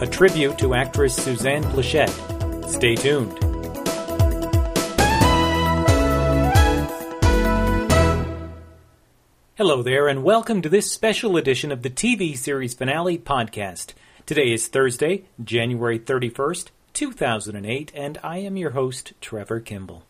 a tribute to actress Suzanne Pleshette. Stay tuned. Hello there, and welcome to this special edition of the TV series finale podcast. Today is Thursday, January 31st, 2008, and I am your host, Trevor Kimball.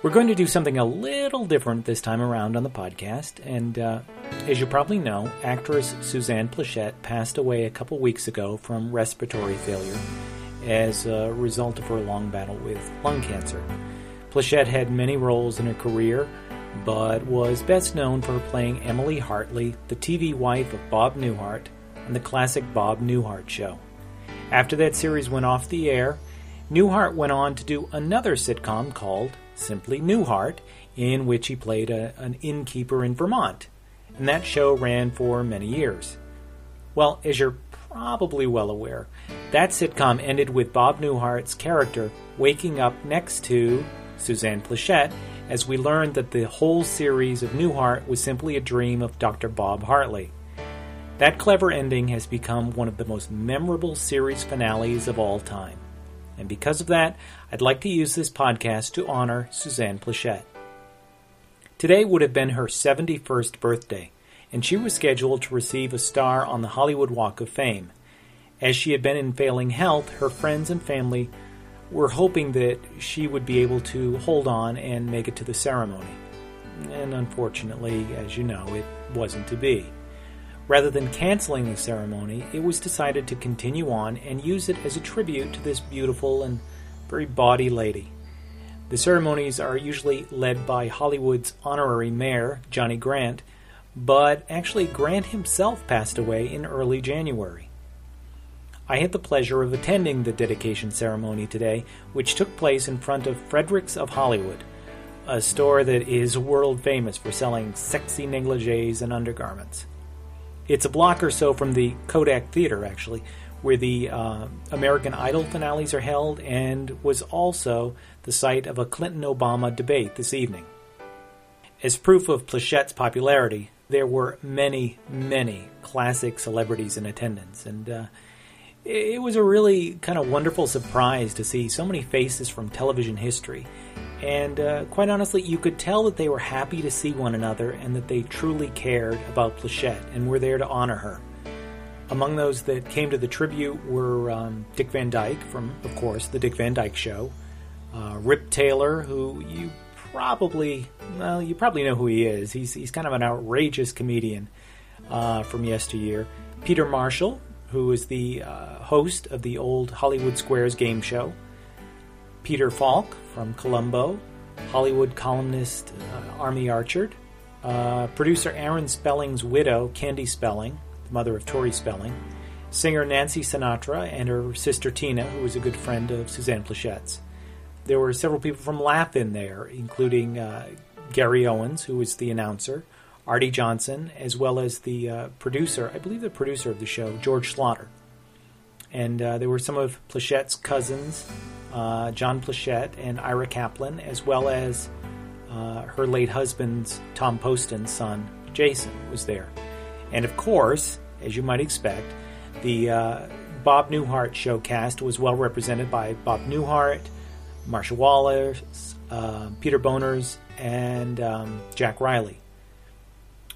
We're going to do something a little different this time around on the podcast, and uh, as you probably know, actress Suzanne Pleshette passed away a couple weeks ago from respiratory failure as a result of her long battle with lung cancer. Pleshette had many roles in her career, but was best known for playing Emily Hartley, the TV wife of Bob Newhart, on the classic Bob Newhart Show. After that series went off the air, Newhart went on to do another sitcom called Simply Newhart, in which he played a, an innkeeper in Vermont, and that show ran for many years. Well, as you're probably well aware, that sitcom ended with Bob Newhart's character waking up next to Suzanne Pleshette as we learned that the whole series of Newhart was simply a dream of Dr. Bob Hartley. That clever ending has become one of the most memorable series finales of all time. And because of that, I'd like to use this podcast to honor Suzanne Pleshette. Today would have been her 71st birthday, and she was scheduled to receive a star on the Hollywood Walk of Fame. As she had been in failing health, her friends and family were hoping that she would be able to hold on and make it to the ceremony. And unfortunately, as you know, it wasn't to be. Rather than canceling the ceremony, it was decided to continue on and use it as a tribute to this beautiful and very bawdy lady. The ceremonies are usually led by Hollywood's honorary mayor, Johnny Grant, but actually, Grant himself passed away in early January. I had the pleasure of attending the dedication ceremony today, which took place in front of Fredericks of Hollywood, a store that is world famous for selling sexy negligees and undergarments. It's a block or so from the Kodak Theater, actually, where the uh, American Idol finales are held, and was also the site of a Clinton Obama debate this evening. As proof of Pleshette's popularity, there were many, many classic celebrities in attendance, and uh, it was a really kind of wonderful surprise to see so many faces from television history. And uh, quite honestly, you could tell that they were happy to see one another and that they truly cared about Pleshette and were there to honor her. Among those that came to the tribute were um, Dick Van Dyke from, of course, The Dick Van Dyke Show, uh, Rip Taylor, who you probably, well, you probably know who he is. He's, he's kind of an outrageous comedian uh, from yesteryear. Peter Marshall, who is the uh, host of the old Hollywood Squares game show. Peter Falk from Columbo, Hollywood columnist uh, Army Archerd, uh, producer Aaron Spelling's widow, Candy Spelling, mother of Tori Spelling, singer Nancy Sinatra, and her sister Tina, who was a good friend of Suzanne Pleshette's. There were several people from Laugh-In there, including uh, Gary Owens, who was the announcer, Arte Johnson, as well as the uh, producer, I believe the producer of the show, George Schlatter. And uh, there were some of Pleshette's cousins, uh, John Pleshette and Ira Kaplan, as well as uh, her late husband's, Tom Poston's son, Jason, was there. And of course, as you might expect, the uh, Bob Newhart show cast was well represented by Bob Newhart, Marcia Wallace, uh, Peter Bonerz, and um, Jack Riley.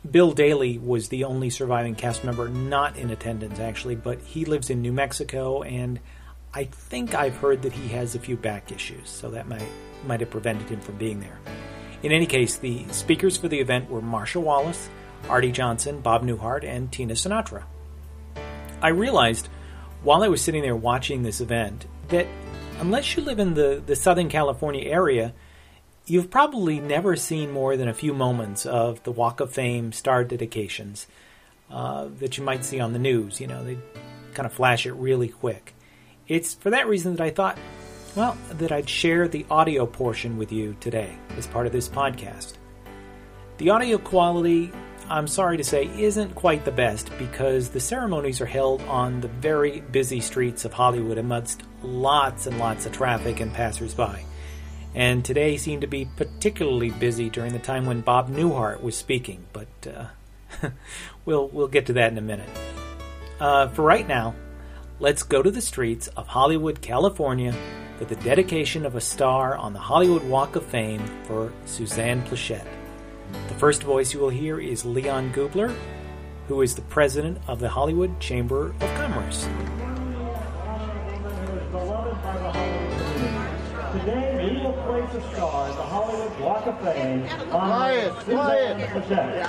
Bill Daily was the only surviving cast member not in attendance, actually, but he lives in New Mexico, and I think I've heard that he has a few back issues, so that might might have prevented him from being there. In any case, the speakers for the event were Marcia Wallace, Arte Johnson, Bob Newhart, and Tina Sinatra. I realized while I was sitting there watching this event that unless you live in the, the Southern California area, You've probably never seen more than a few moments of the Walk of Fame star dedications uh, that you might see on the news. You know, they kind of flash it really quick. It's for that reason that I thought, well, that I'd share the audio portion with you today as part of this podcast. The audio quality, I'm sorry to say, isn't quite the best because the ceremonies are held on the very busy streets of Hollywood amidst lots and lots of traffic and passersby and today seemed to be particularly busy during the time when Bob Newhart was speaking, but uh, we'll, we'll get to that in a minute. uh, for right now, let's go to the streets of Hollywood, California for the dedication of a star on the Hollywood Walk of Fame for Suzanne Pleshette. The first voice you will hear is Leron Gubler, who is the president of the Hollywood Chamber of Commerce. Today, we will place a star in the Hollywood Walk of Fame Quiet, quiet. Pleshette.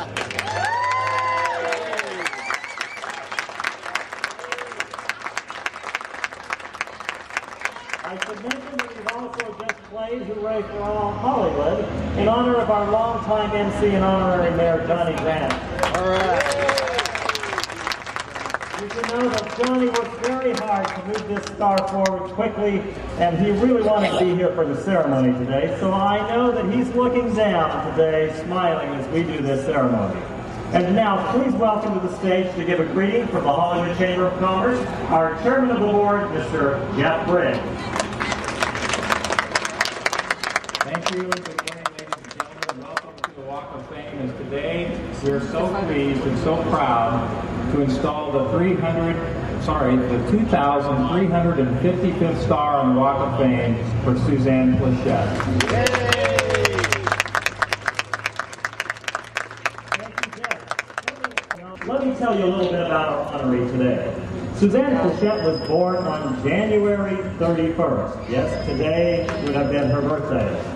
I should mention that we've just played Hooray for All Hollywood in honor of our longtime MC and honorary mayor, Johnny Grant. All right. You should know that Johnny worked very hard to move this star forward quickly, and he really wanted to be here for the ceremony today. So I know that he's looking down today, smiling as we do this ceremony. And now, please welcome to the stage to give a greeting from the Hollywood Chamber of Commerce, our chairman of the board, Mr. Jeff Briggs. Thank you, good morning, ladies and gentlemen, welcome to the Walk of Fame. And today, we are so pleased and so proud to install the 300, sorry, the 2,355th star on the Walk of Fame for Suzanne. Now, Let me tell you a little bit about our honoree today. Suzanne Pleshette was born on January 31st. Yes, today would have been her birthday.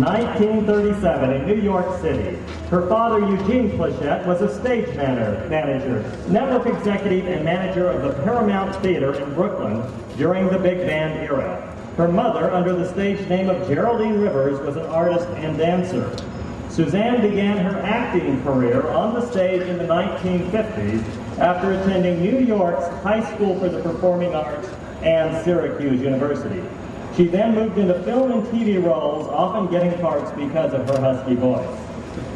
1937 in New York City. Her father, Eugene Pleshette, was a stage manager, network executive, and manager of the Paramount Theater in Brooklyn during the big band era. Her mother, under the stage name of Geraldine Rivers, was an artist and dancer. Suzanne began her acting career on the stage in the 1950s after attending New York's High School for the Performing Arts and Syracuse University. She then moved into film and TV roles, often getting parts because of her husky voice.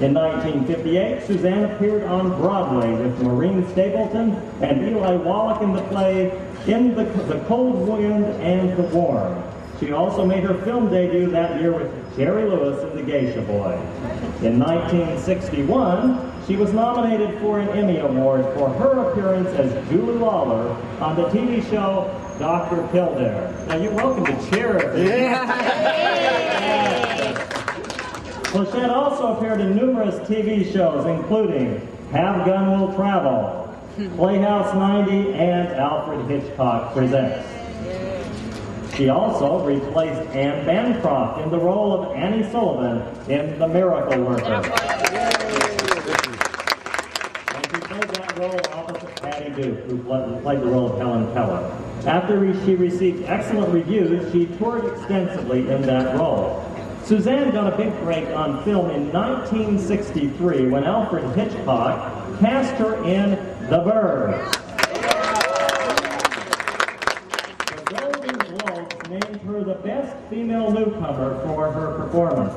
In 1958, Suzanne appeared on Broadway with Maureen Stapleton and Eli Wallach in the play In the, the Cold Wind and the Warm. She also made her film debut that year with Jerry Lewis in The Geisha Boy. In 1961, she was nominated for an Emmy Award for her appearance as Julie Lawler on the TV show Dr. Kildare. Now you're welcome to cheer this. Pleshette also appeared in numerous TV shows, including Have Gun Will Travel, Playhouse 90, and Alfred Hitchcock Presents. She also replaced Anne Bancroft in the role of Annie Sullivan in The Miracle Worker. And she played that role opposite Patty Duke, who played the role of Helen Keller. After she received excellent reviews, she toured extensively in that role. Suzanne got a big break on film in 1963 when Alfred Hitchcock cast her in The Bird. The Golden Globes named her the best female newcomer for her performance.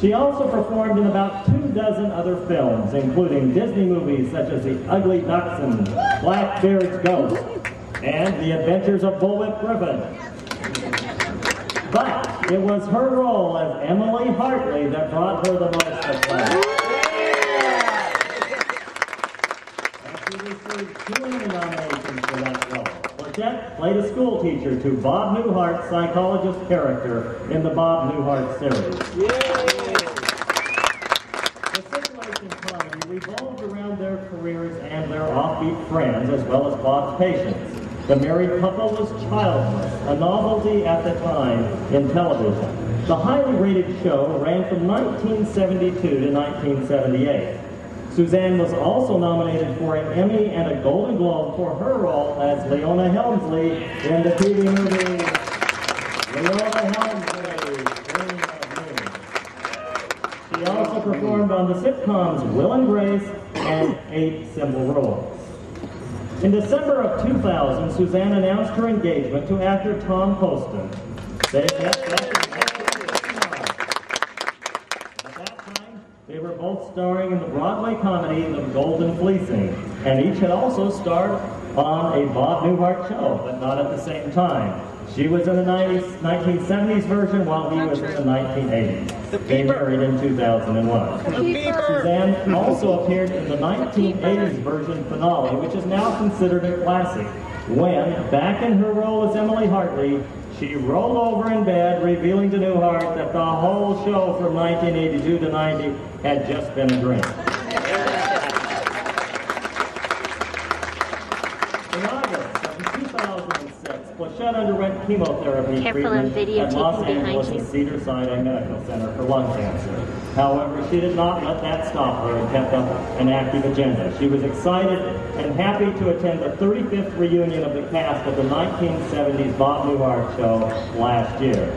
She also performed in about two dozen other films, including Disney movies such as The Ugly Dachshund, Blackbeard's Ghost, and The Adventures of Bullwhip Griffin. But it was her role as Emily Hartley that brought her the most acclaim. And she received two Emmy nominations for that role. Played a school teacher to Bob Newhart's psychologist character in the Bob Newhart series. The situation comedy revolved around their careers and their offbeat friends, as well as Bob's patients. The married couple was childless, a novelty at the time in television. The highly rated show ran from 1972 to 1978. Suzanne was also nominated for an Emmy and a Golden Globe for her role as Leona Helmsley in the TV movie Leona Helmsley, of Moon. She also performed on the sitcoms Will and Grace and Eight Simple Rules. In December of 2000, Suzanne announced her engagement to actor Tom Poston. They met back in 1969. At that time, they were both starring in the Broadway comedy The Golden Fleecing, and each had also starred on a Bob Newhart show, but not at the same time. She was in the 90s, 1970s version while he was in the 1980s. They married in 2001. Suzanne also appeared in the 1980s version finale, which is now considered a classic, when, back in her role as Emily Hartley, she rolled over in bed, revealing to Newhart that the whole show from 1982 to 90 had just been a dream. In August of 2006, Pleshette underwent chemotherapy Careful, treatment at Los Angeles you. Cedars-Sinai Medical Center for lung cancer. However, she did not let that stop her and kept up an active agenda. She was excited and happy to attend the 35th reunion of the cast of the 1970s Bob Newhart show last year.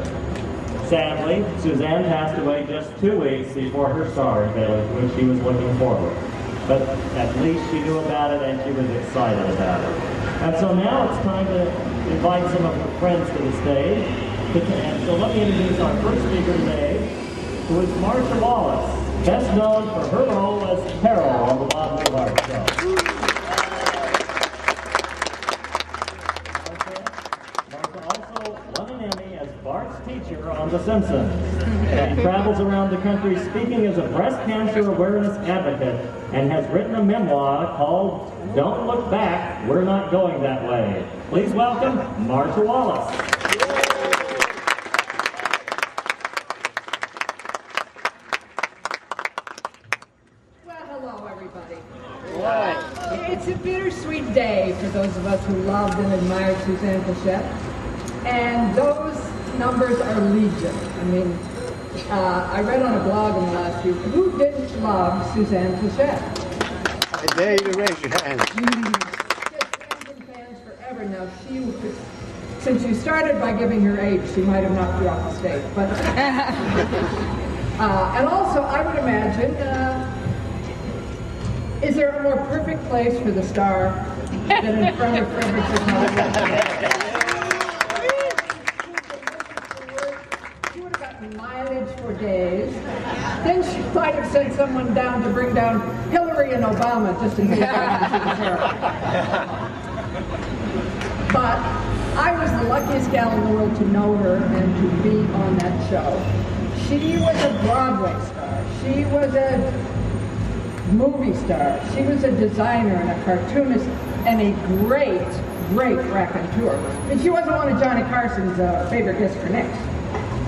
Sadly, Suzanne passed away just two weeks before her starring village, which she was looking forward. But at least she knew about it and she was excited about it. And so now it's time to invite some of her friends to the stage. And so let me introduce our first speaker today, who is Marcia Wallace, best known for her role as Carol on the Bob Newhart Show. Martha also won an Emmy as Bart's teacher on The Simpsons. She travels around the country speaking as a breast cancer awareness advocate and has written a memoir called Don't Look Back, We're Not Going That Way. Please welcome Martha Wallace. Well, hello, everybody. It's a bittersweet day for those of us who loved and admired Suzanne Pleshette. And those numbers are legion. I mean, uh, I read on a blog in the last week, who didn't love Suzanne Pleshette? I dare you to raise your hand. She has fans and fans forever. Now, she was, since you started by giving her age, she might have knocked you off the stage. But, uh, and also, I would imagine, uh, is there a more perfect place for the star than in front of Fredericks of Hollywood? She would have gotten mileage for days. Then she might have sent someone down to bring down Hillary and Obama just in case I wanted to see the sheriff. But I was the luckiest gal in the world to know her and to be on that show. She was a Broadway star. She was a movie star. She was a designer and a cartoonist and a great, great raconteur. And she wasn't one of Johnny Carson's uh, favorite disconnects.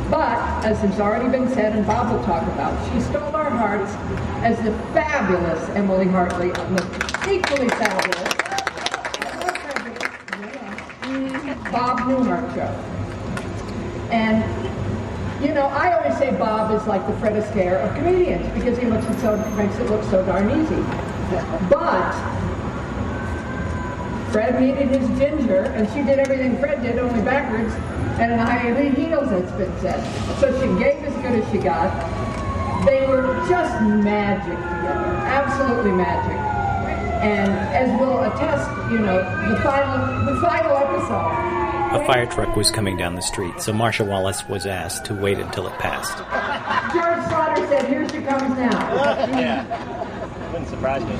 But, as has already been said, and Bob will talk about, she stole our hearts as the fabulous Emily Hartley on the equally fabulous Bob Newhart show. And you know, I always say Bob is like the Fred Astaire of comedians because he looks so makes it look so darn easy. But Fred needed his ginger, and she did everything Fred did, only backwards, and in high heels, it's been said. So she gave as good as she got. They were just magic together, absolutely magic. And as will attest, you know, the final, the final episode. A fire truck was coming down the street, so Marcia Wallace was asked to wait until it passed. George Schlatter said, "Here she comes now." yeah. Wouldn't surprise me.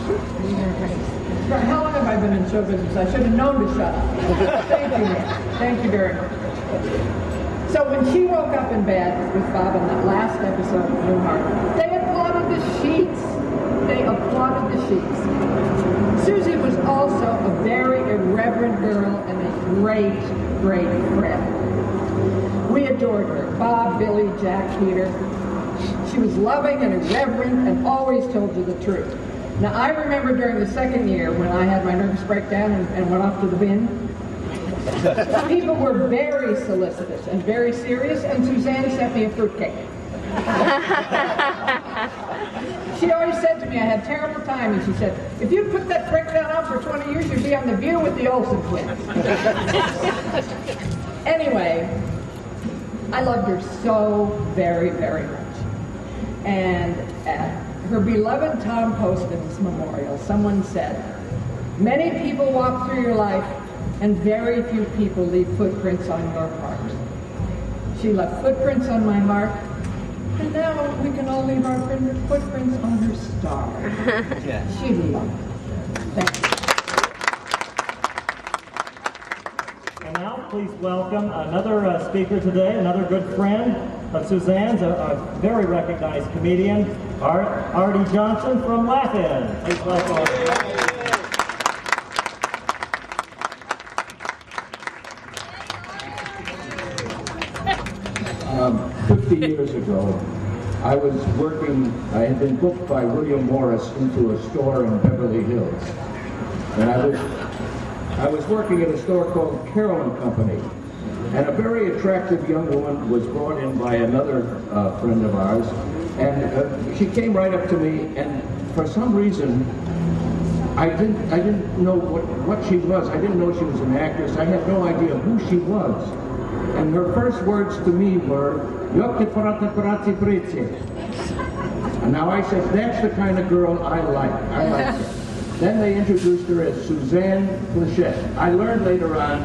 How long have I been in show business? I should have known to shut up. Thank you, ma'am. Thank you very much. So when she woke up in bed with Bob in that last episode of Newhart, they applauded the sheets. They applauded the sheets. Susie was also a very irreverent girl and a great, great friend. We adored her. Bob, Billy, Jack, Peter. She was loving and irreverent and always told you the truth. Now, I remember during the second year when I had my nervous breakdown and, and went off to the bin, people were very solicitous and very serious, and Suzanne sent me a fruitcake. she always said to me, I had terrible time, and she said, if you put that breakdown out for 20 years, you'd be on The View with the Olsen twins. anyway, I loved her so very, very much. And at her beloved Tom Poston's memorial, someone said, Many people walk through your life, and very few people leave footprints on your heart. She left footprints on my heart, and now we can all leave our footprints on her star. She loved it. Thank you. And now, please welcome another uh, speaker today, another good friend of Suzanne's, a, a very recognized comedian, Art, Arte Johnson from Laugh-In. Please welcome. 50 years ago, I was working, I had been booked by William Morris into a store in Beverly Hills. And I was, I was working at a store called Carroll and Company. And a very attractive young woman was brought in by another uh, friend of ours. And uh, she came right up to me, and for some reason, I didn't, I didn't know what, what she was. I didn't know she was an actress. I had no idea who she was. And her first words to me were, Yoki prate prati prete. and now I said, that's the kind of girl I like. I like her. Then they introduced her as Suzanne Pleshette. I learned later on,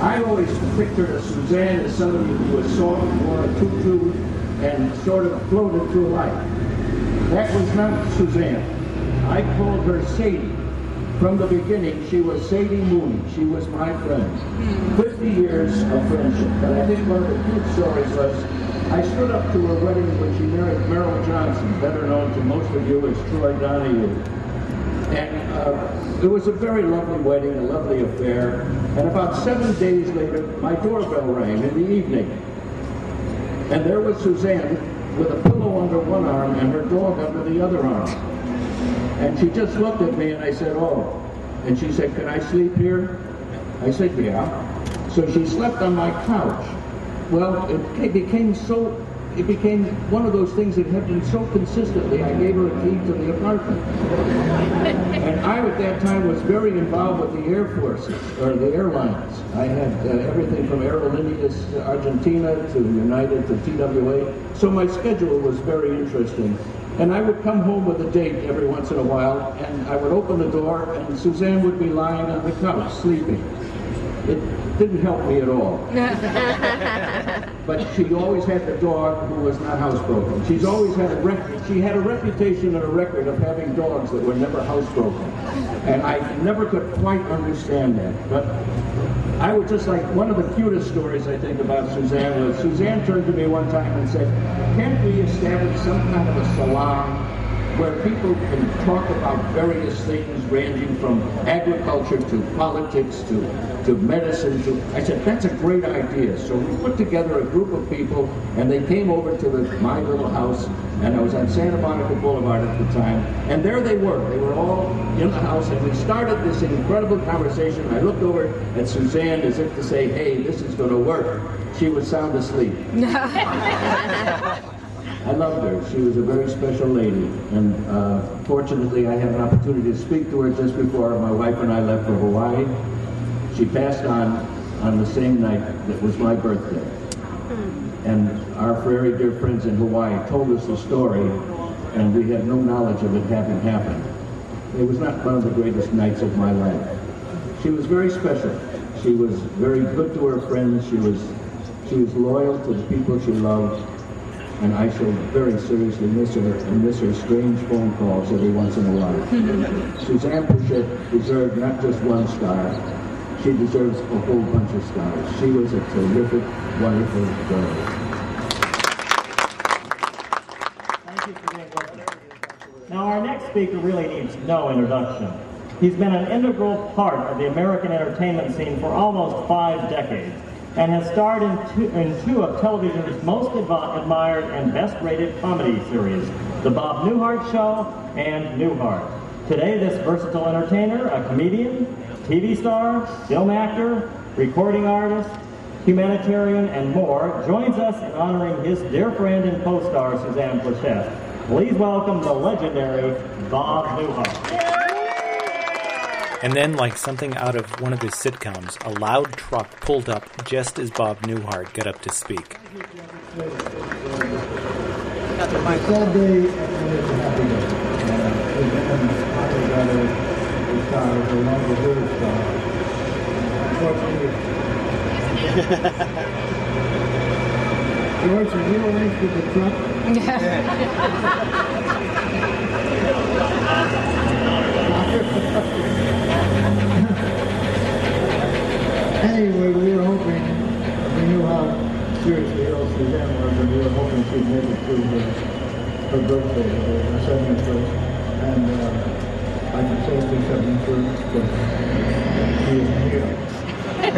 I always pictured a Suzanne as somebody who was soft, wore a tutu, and sort of floated through life. That was not Suzanne. I called her Sadie. From the beginning, she was Sadie Mooney. She was my friend. 50 years of friendship. But I think one of the good stories was I stood up to her wedding when she married Merle Johnson, better known to most of you as Troy Donahue. And uh, it was a very lovely wedding, a lovely affair. And about seven days later, my doorbell rang in the evening. And there was Suzanne with a pillow under one arm and her dog under the other arm. And she just looked at me and I said, oh. And she said, can I sleep here? I said, yeah. So she slept on my couch. Well, it became so, it became one of those things that happened so consistently, I gave her a key to the apartment. and I, at that time, was very involved with the Air Forces, or the airlines. I had uh, everything from Aerolíneas Argentina to United to TWA, so my schedule was very interesting. And I would come home with a date every once in a while, and I would open the door, and Suzanne would be lying on the couch, sleeping. It didn't help me at all. but she always had the dog who was not housebroken. She's always had a she had a reputation and a record of having dogs that were never housebroken. And I never could quite understand that. But I would just like one of the cutest stories I think about Suzanne was Suzanne turned to me one time and said, "Can't we establish some kind of a salon where people can talk about various things ranging from agriculture to politics to, to medicine to I said that's a great idea. So we put together a group of people and they came over to the, my little house and I was on Santa Monica Boulevard at the time and there they were. They were all in the house and we started this incredible conversation. I looked over at Suzanne as if to say, hey, this is going to work. She was sound asleep. I loved her. She was a very special lady. And uh, fortunately, I had an opportunity to speak to her just before my wife and I left for Hawaii. She passed on on the same night that was my birthday. And our very dear friends in Hawaii told us the story, and we had no knowledge of it having happened. It was not one of the greatest nights of my life. She was very special. She was very good to her friends. She was, she was loyal to the people she loved and I shall very seriously miss her and miss her strange phone calls every once in a while. Suzanne Pleshette deserved not just one star, she deserves a whole bunch of stars. She was a terrific, wonderful girl. Thank you for being. Now, our next speaker really needs no introduction. He's been an integral part of the American entertainment scene for almost five decades and has starred in two, in two of television's most admired and best-rated comedy series, The Bob Newhart Show and Newhart. Today, this versatile entertainer, a comedian, TV star, film actor, recording artist, humanitarian, and more, joins us in honoring his dear friend and co-star, Suzanne Pleshette. Please welcome the legendary Bob Newhart. And then, like something out of one of his sitcoms, a loud truck pulled up just as Bob Newhart got up to speak. George, are you arranged with the truck? Anyway, we were hoping, we knew how seriously ill Suzanne was, and we were hoping she'd make it to her, her birthday, her 71st. And uh, I can say it's her but she isn't here.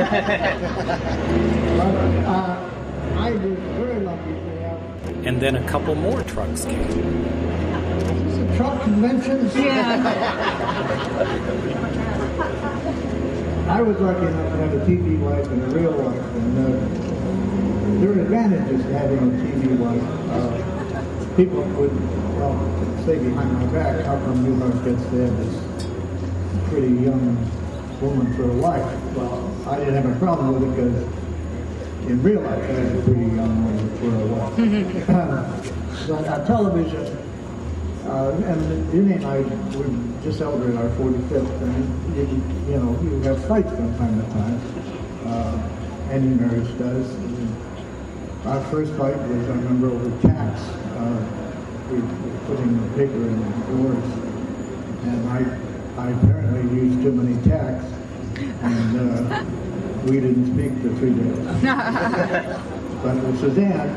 but uh, I was very lucky to have. And then a couple more trucks came. Is this a truck convention? Yeah. I was lucky enough to have a TV wife and a real wife, and uh, there are advantages to having a TV wife. Uh, people would, well, say behind my back, how come Newhart gets to have this pretty young woman for a wife? Well, I didn't have a problem with it because in real life I had a pretty young woman for a wife. but on television, uh, and Vinny and I we just celebrated our 45th, and you, you know, you have fights from time to time. Uh, any marriage does. And our first fight was, I remember, over tax. Uh, we were putting the paper in the doors, and I, I apparently used too many tacks, and uh, we didn't speak for three days. but with Suzanne,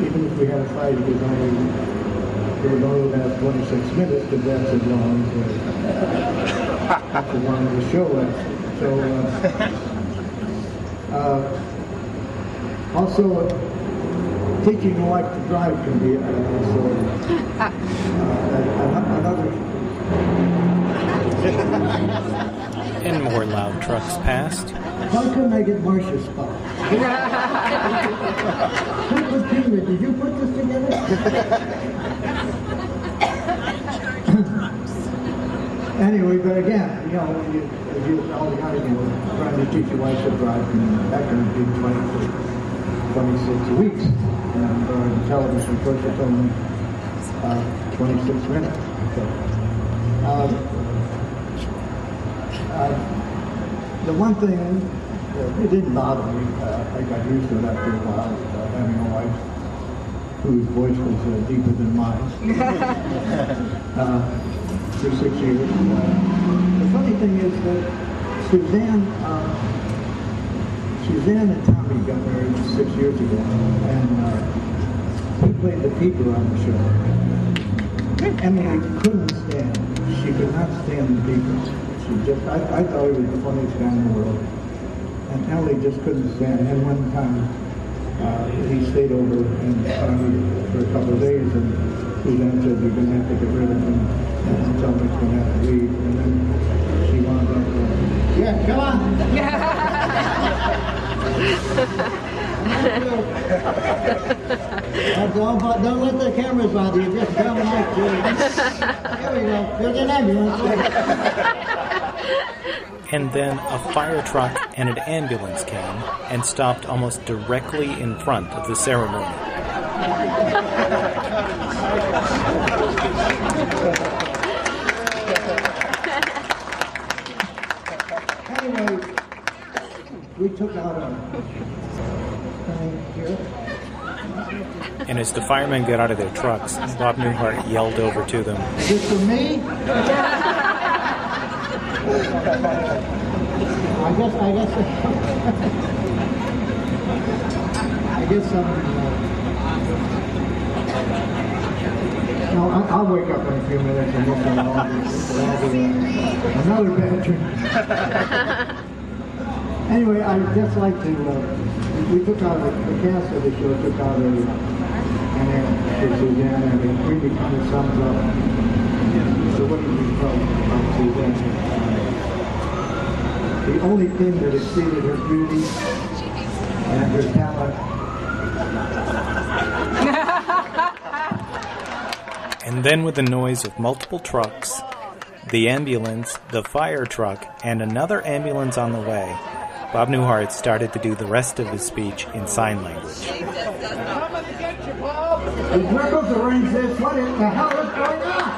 even if we had a fight, it was only it would only last 26 minutes because that's as long as, uh, that's as long as the show lasts. So, uh, uh, also, uh, teaching a wife to drive can be uh, also uh, an- another. And more loud trucks passed. How come I get Marcia's spot? Who put Peter? Did you put this together? Anyway, but again, you know, when you, as you all the you know, trying to teach your wife to drive, and that be 20, 26 weeks. And uh, the television, course, it's only uh, 26 minutes. So, um, uh, the one thing, uh, it didn't bother me. Uh, I got used to it after a while, uh, having a wife whose voice was uh, deeper than mine. for six years. Uh, the funny thing is that Suzanne, uh, Suzanne and Tommy got married six years ago, and uh, he played the keeper on the show. Emily couldn't stand. She could not stand the keeper. She just, I, I thought he was the funniest guy in the world, and Emily just couldn't stand. it. And one time, uh, he stayed over and uh, for a couple of days, and Suzanne said, "You're going to have to get rid of him, and going leave." And then she wound up, uh, "Yeah, come on." All, but don't let the cameras bother you. Just come we go. Here's an ambulance. And then a fire truck and an ambulance came and stopped almost directly in front of the ceremony. Anyway, we took out a. And as the firemen got out of their trucks, Bob Newhart yelled over to them, Is this for me? I guess, I guess, I guess I'm, uh, no, I- I'll wake up in a few minutes and this will all this will all be another veteran. Anyway, I'd just like to, uh, we took out, a- the cast of the show took out a, an ad for Suzanne, and it really kind of sums up so what do you tell about Suzanne? The only thing that exceeded her beauty and her talent and then with the noise of multiple trucks, the ambulance, the fire truck, and another ambulance on the way, Bob Newhart started to do the rest of his speech in sign language. The Rickles arranged this. What the hell is going on?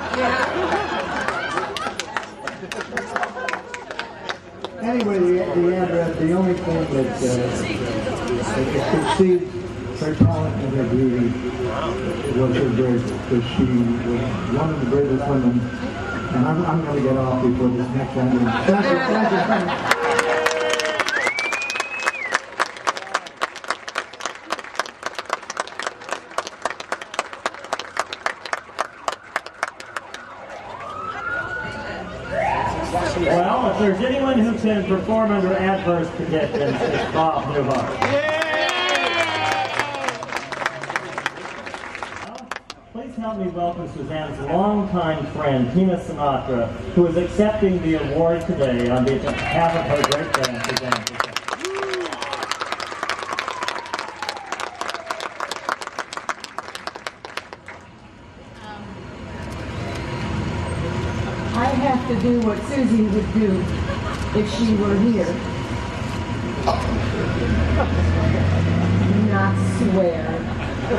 Anyway, the, the address, the only thing that, uh, that exceeds her talent and her beauty was her greatest. Because she was one of the greatest women. And I'm, I'm going to get off before this next one. Thank you, thank you, thank you. Well, if there's anyone who can perform under adverse conditions, it's Bob Newhart. Please help me welcome Suzanne's longtime friend, Tina Sinatra, who is accepting the award today on behalf of her great friend, Suzanne. I have to do what Susie would do if she were here. Not swear.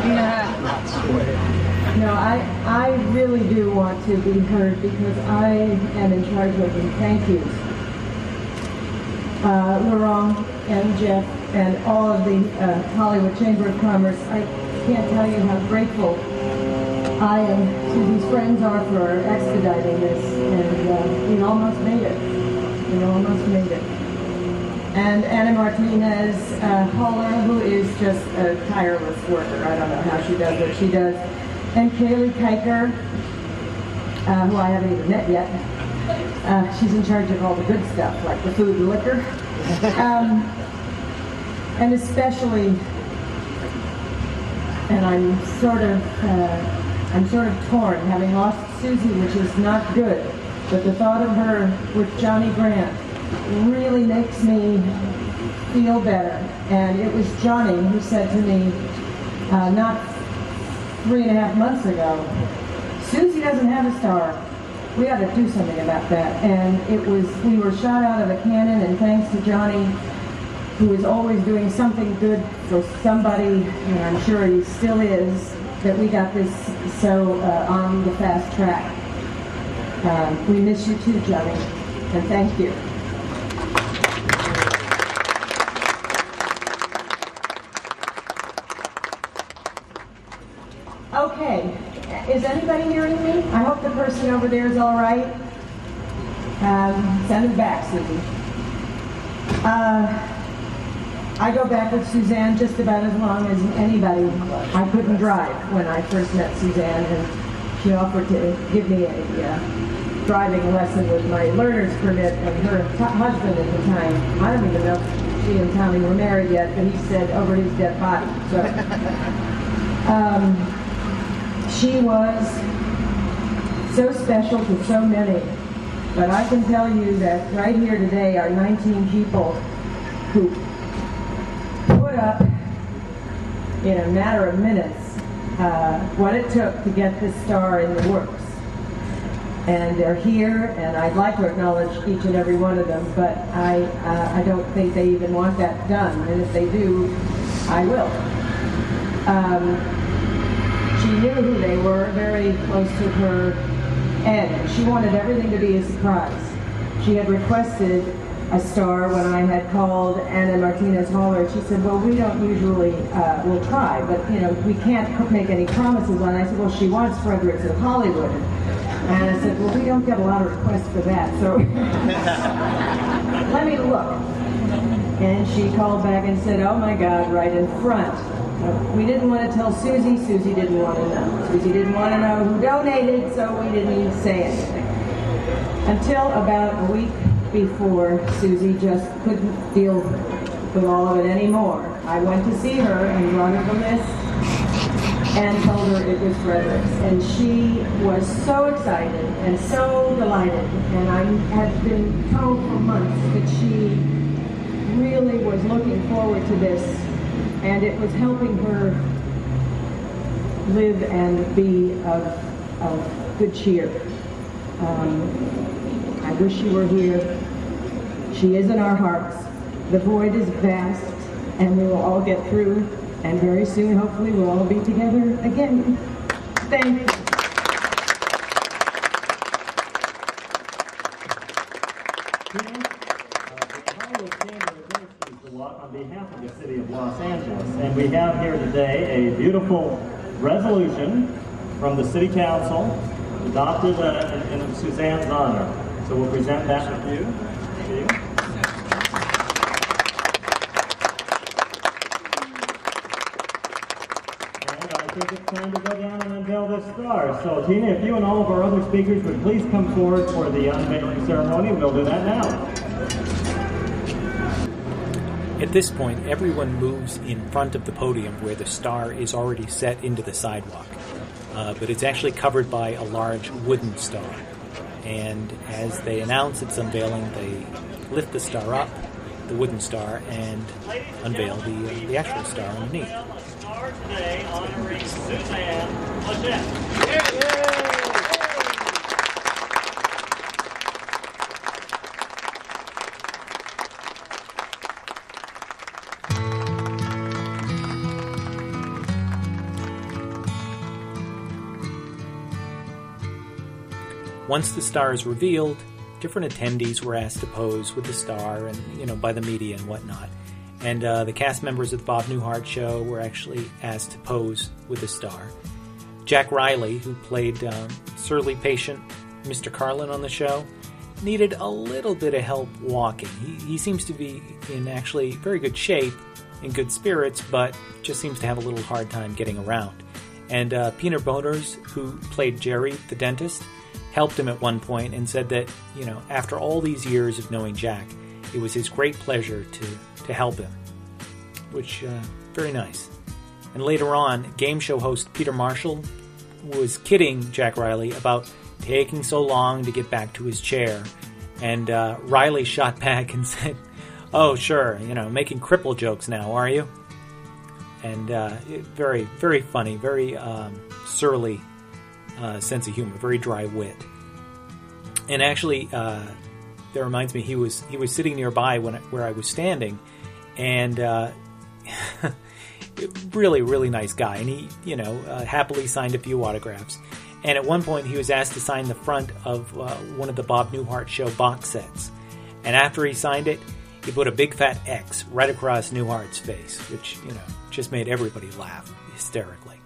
Not swear. No, I, I really do want to be heard because I am in charge of the thank yous. Uh, Leron and Jeff and all of the uh, Hollywood Chamber of Commerce, I can't tell you how grateful I am to these friends are for expediting this, and uh, we almost made it. We almost made it. And Anna Martinez uh, Haller, who is just a tireless worker. I don't know how she does what she does. And Kaylee Kiker, uh, who I haven't even met yet. Uh, she's in charge of all the good stuff, like the food and liquor. Um, and especially, and I'm sort of, uh, I'm sort of torn, having lost Susie, which is not good. But the thought of her with Johnny Grant really makes me feel better. And it was Johnny who said to me, uh, not three and a half months ago, Susie doesn't have a star. We ought to do something about that. And it was, we were shot out of a cannon, and thanks to Johnny, who is always doing something good for somebody, and I'm sure he still is, that we got this so uh, on the fast track. Um, we miss you too, Johnny, and thank you. Okay, is anybody hearing me? I hope the person over there is all right. Um, send it back, Susie. Uh, I go back with Suzanne just about as long as anybody. I couldn't drive when I first met Suzanne, and she offered to give me a uh, driving lesson with my learner's permit and her husband at the time. I don't even know if she and Tommy were married yet, but he said over his dead body. So, um, she was so special to so many. But I can tell you that right here today are 19 people who put up in a matter of minutes uh, what it took to get this star in the works. And they're here, and I'd like to acknowledge each and every one of them, but I, uh, I don't think they even want that done. And if they do, I will. Um, she knew who they were, very close to her end. She wanted everything to be a surprise. She had requested a star when I had called Anna Martinez Haller. She said, well, we don't usually, uh, we'll try, but, you know, we can't make any promises on. I said, well, she wants Fredericks of Hollywood. And I said, well, we don't get a lot of requests for that, so let me look. And she called back and said, oh my God, right in front. We didn't want to tell Susie. Susie didn't want to know. Susie didn't want to know who donated, so we didn't even say anything. Until about a week before, Susie just couldn't deal with all of it anymore. I went to see her and brought her the list and told her it was Fredericks. And she was so excited and so delighted. And I had been told for months that she really was looking forward to this and it was helping her live and be of, of good cheer. Um, I wish she were here. She is in our hearts. The void is vast, and we will all get through, and very soon, hopefully, we'll all be together again. Thank you. on behalf of the city of Los Angeles. And we have here today a beautiful resolution from the city council adopted uh, in, in Suzanne's honor. So we'll present that to you. To you. And I think it's time to go down and unveil this star. So, Tina, if you and all of our other speakers would please come forward for the unveiling ceremony, we'll do that now. At this point, everyone moves in front of the podium where the star is already set into the sidewalk. Uh, but it's actually covered by a large wooden star. And as they announce its unveiling, they lift the star up, the wooden star, and unveil the, uh, the actual star underneath. Once the star is revealed, different attendees were asked to pose with the star and, you know, by the media and whatnot. And uh, the cast members of the Bob Newhart show were actually asked to pose with the star. Jack Riley, who played um, surly patient Mr. Carlin on the show, needed a little bit of help walking. He, he seems to be in actually very good shape, in good spirits, but just seems to have a little hard time getting around. And uh, Peter Bonerz, who played Jerry, the dentist, helped him at one point and said that, you know, after all these years of knowing Jack, it was his great pleasure to, to help him. Which, uh, very nice. And later on, game show host Peter Marshall was kidding Jack Riley about taking so long to get back to his chair. And uh, Riley shot back and said, Oh, sure, you know, making cripple jokes now, are you? And uh, very, very funny, very um, surly uh, sense of humor, very dry wit. And actually, uh, that reminds me, he was he was sitting nearby when where I was standing, and uh, really, really nice guy. And he, you know, uh, happily signed a few autographs. And at one point, he was asked to sign the front of uh, one of the Bob Newhart Show box sets. And after he signed it, he put a big fat X right across Newhart's face, which you know just made everybody laugh hysterically.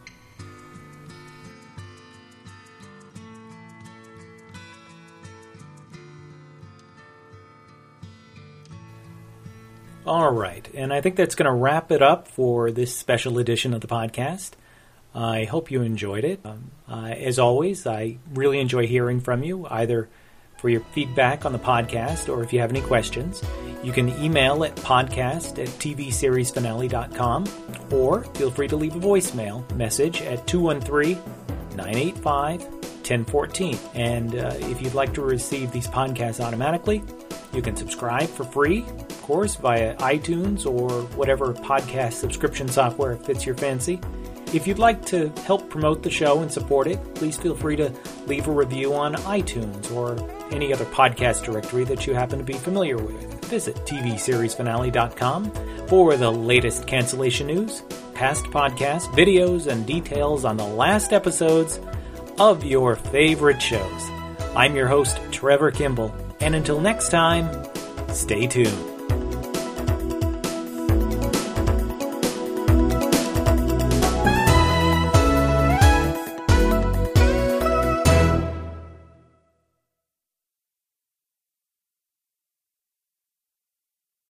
All right, and I think that's going to wrap it up for this special edition of the podcast. I hope you enjoyed it. Um, uh, as always, I really enjoy hearing from you, either for your feedback on the podcast or if you have any questions. You can email at podcast at tvseriesfinale.com or feel free to leave a voicemail message at 213 985 1014. And uh, if you'd like to receive these podcasts automatically, you can subscribe for free, of course, via iTunes or whatever podcast subscription software fits your fancy. If you'd like to help promote the show and support it, please feel free to leave a review on iTunes or any other podcast directory that you happen to be familiar with. Visit TVSeriesFinale.com for the latest cancellation news, past podcasts, videos, and details on the last episodes of your favorite shows. I'm your host, Trevor Kimball, and until next time, stay tuned.